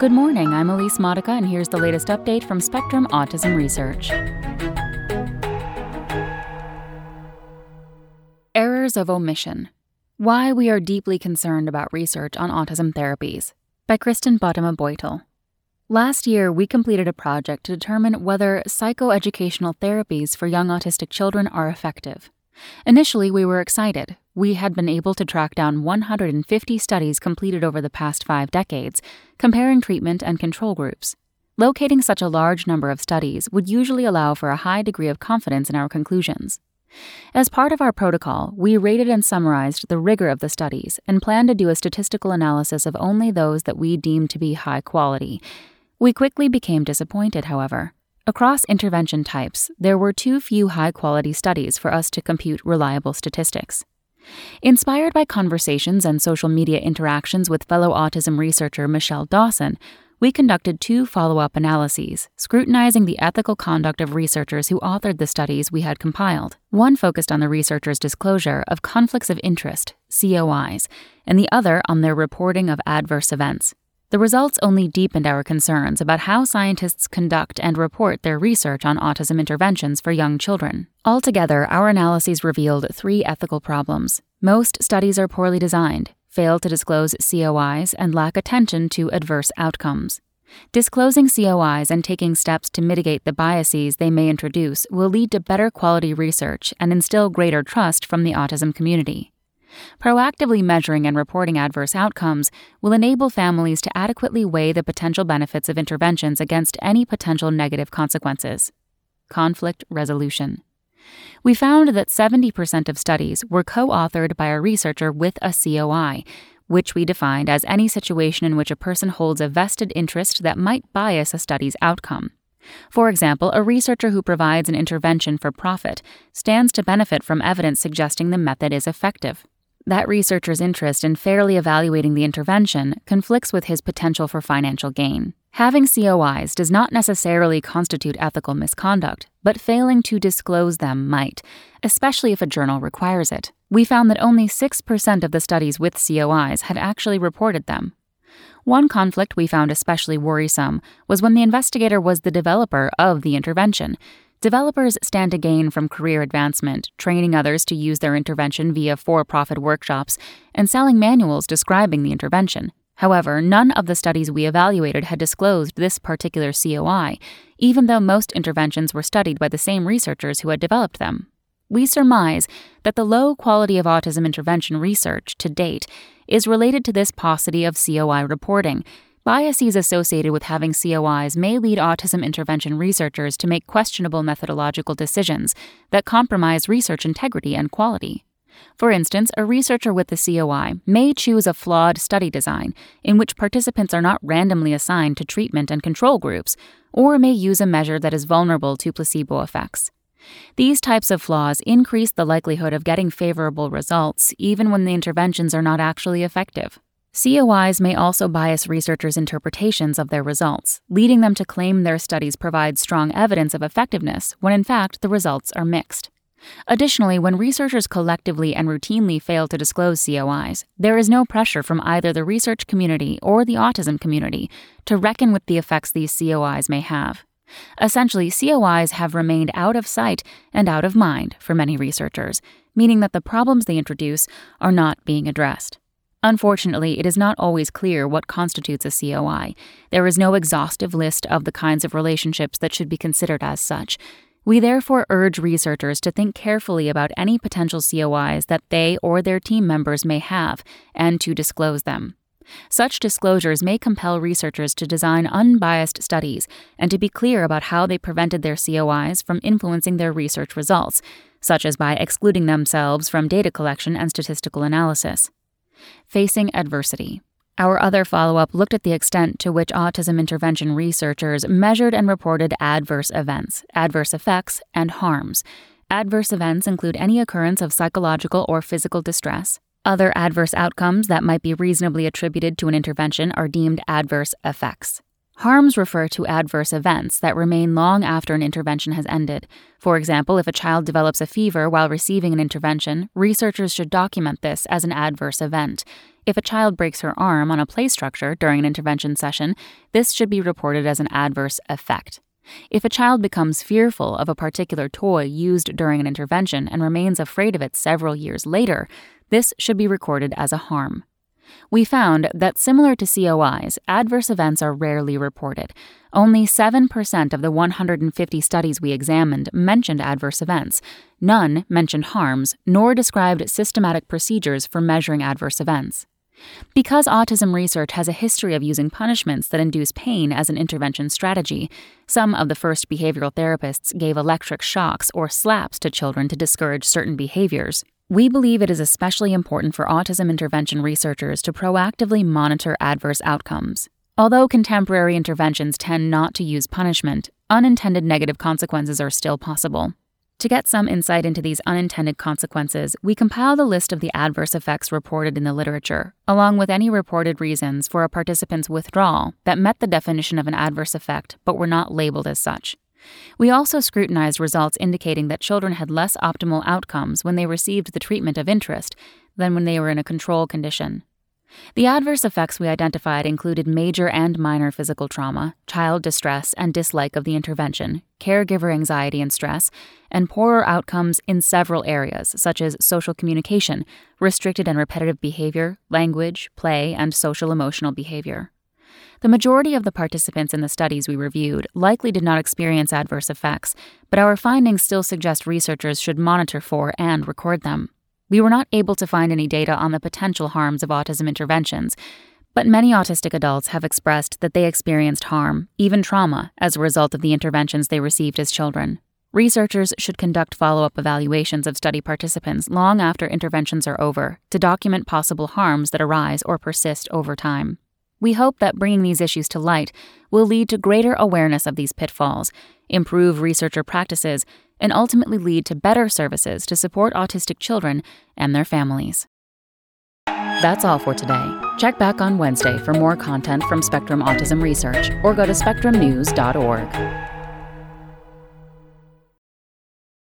Good morning, I'm Elise Modica, and here's the latest update from Spectrum Autism Research. Errors of Omission Why We Are Deeply Concerned About Research on Autism Therapies by Kristen Bottema Beutel. Last year, we completed a project to determine whether psychoeducational therapies for young autistic children are effective. Initially, we were excited. We had been able to track down 150 studies completed over the past five decades, comparing treatment and control groups. Locating such a large number of studies would usually allow for a high degree of confidence in our conclusions. As part of our protocol, we rated and summarized the rigor of the studies and planned to do a statistical analysis of only those that we deemed to be high quality. We quickly became disappointed, however. Across intervention types, there were too few high quality studies for us to compute reliable statistics. Inspired by conversations and social media interactions with fellow autism researcher Michelle Dawson, we conducted two follow up analyses, scrutinizing the ethical conduct of researchers who authored the studies we had compiled. One focused on the researchers' disclosure of conflicts of interest, COIs, and the other on their reporting of adverse events, the results only deepened our concerns about how scientists conduct and report their research on autism interventions for young children. Altogether, our analyses revealed three ethical problems. Most studies are poorly designed, fail to disclose COIs, and lack attention to adverse outcomes. Disclosing COIs and taking steps to mitigate the biases they may introduce will lead to better quality research and instill greater trust from the autism community. Proactively measuring and reporting adverse outcomes will enable families to adequately weigh the potential benefits of interventions against any potential negative consequences. Conflict resolution. We found that 70% of studies were co authored by a researcher with a COI, which we defined as any situation in which a person holds a vested interest that might bias a study's outcome. For example, a researcher who provides an intervention for profit stands to benefit from evidence suggesting the method is effective. That researcher's interest in fairly evaluating the intervention conflicts with his potential for financial gain. Having COIs does not necessarily constitute ethical misconduct, but failing to disclose them might, especially if a journal requires it. We found that only 6% of the studies with COIs had actually reported them. One conflict we found especially worrisome was when the investigator was the developer of the intervention, Developers stand to gain from career advancement, training others to use their intervention via for profit workshops, and selling manuals describing the intervention. However, none of the studies we evaluated had disclosed this particular COI, even though most interventions were studied by the same researchers who had developed them. We surmise that the low quality of autism intervention research to date is related to this paucity of COI reporting Biases associated with having COIs may lead autism intervention researchers to make questionable methodological decisions that compromise research integrity and quality. For instance, a researcher with the COI may choose a flawed study design in which participants are not randomly assigned to treatment and control groups, or may use a measure that is vulnerable to placebo effects. These types of flaws increase the likelihood of getting favorable results even when the interventions are not actually effective. COIs may also bias researchers' interpretations of their results, leading them to claim their studies provide strong evidence of effectiveness when in fact the results are mixed. Additionally, when researchers collectively and routinely fail to disclose COIs, there is no pressure from either the research community or the autism community to reckon with the effects these COIs may have. Essentially, COIs have remained out of sight and out of mind for many researchers, meaning that the problems they introduce are not being addressed. Unfortunately, it is not always clear what constitutes a COI. There is no exhaustive list of the kinds of relationships that should be considered as such. We therefore urge researchers to think carefully about any potential COIs that they or their team members may have and to disclose them. Such disclosures may compel researchers to design unbiased studies and to be clear about how they prevented their COIs from influencing their research results, such as by excluding themselves from data collection and statistical analysis. Facing adversity. Our other follow up looked at the extent to which autism intervention researchers measured and reported adverse events, adverse effects, and harms. Adverse events include any occurrence of psychological or physical distress. Other adverse outcomes that might be reasonably attributed to an intervention are deemed adverse effects. Harms refer to adverse events that remain long after an intervention has ended. For example, if a child develops a fever while receiving an intervention, researchers should document this as an adverse event. If a child breaks her arm on a play structure during an intervention session, this should be reported as an adverse effect. If a child becomes fearful of a particular toy used during an intervention and remains afraid of it several years later, this should be recorded as a harm. We found that similar to COIs, adverse events are rarely reported. Only 7% of the 150 studies we examined mentioned adverse events. None mentioned harms, nor described systematic procedures for measuring adverse events. Because autism research has a history of using punishments that induce pain as an intervention strategy, some of the first behavioral therapists gave electric shocks or slaps to children to discourage certain behaviors. We believe it is especially important for autism intervention researchers to proactively monitor adverse outcomes. Although contemporary interventions tend not to use punishment, unintended negative consequences are still possible. To get some insight into these unintended consequences, we compiled a list of the adverse effects reported in the literature, along with any reported reasons for a participant's withdrawal that met the definition of an adverse effect but were not labeled as such. We also scrutinized results indicating that children had less optimal outcomes when they received the treatment of interest than when they were in a control condition. The adverse effects we identified included major and minor physical trauma, child distress and dislike of the intervention, caregiver anxiety and stress, and poorer outcomes in several areas, such as social communication, restricted and repetitive behavior, language, play, and social emotional behavior. The majority of the participants in the studies we reviewed likely did not experience adverse effects, but our findings still suggest researchers should monitor for and record them. We were not able to find any data on the potential harms of autism interventions, but many autistic adults have expressed that they experienced harm, even trauma, as a result of the interventions they received as children. Researchers should conduct follow up evaluations of study participants long after interventions are over to document possible harms that arise or persist over time. We hope that bringing these issues to light will lead to greater awareness of these pitfalls, improve researcher practices, and ultimately lead to better services to support autistic children and their families. That's all for today. Check back on Wednesday for more content from Spectrum Autism Research or go to spectrumnews.org.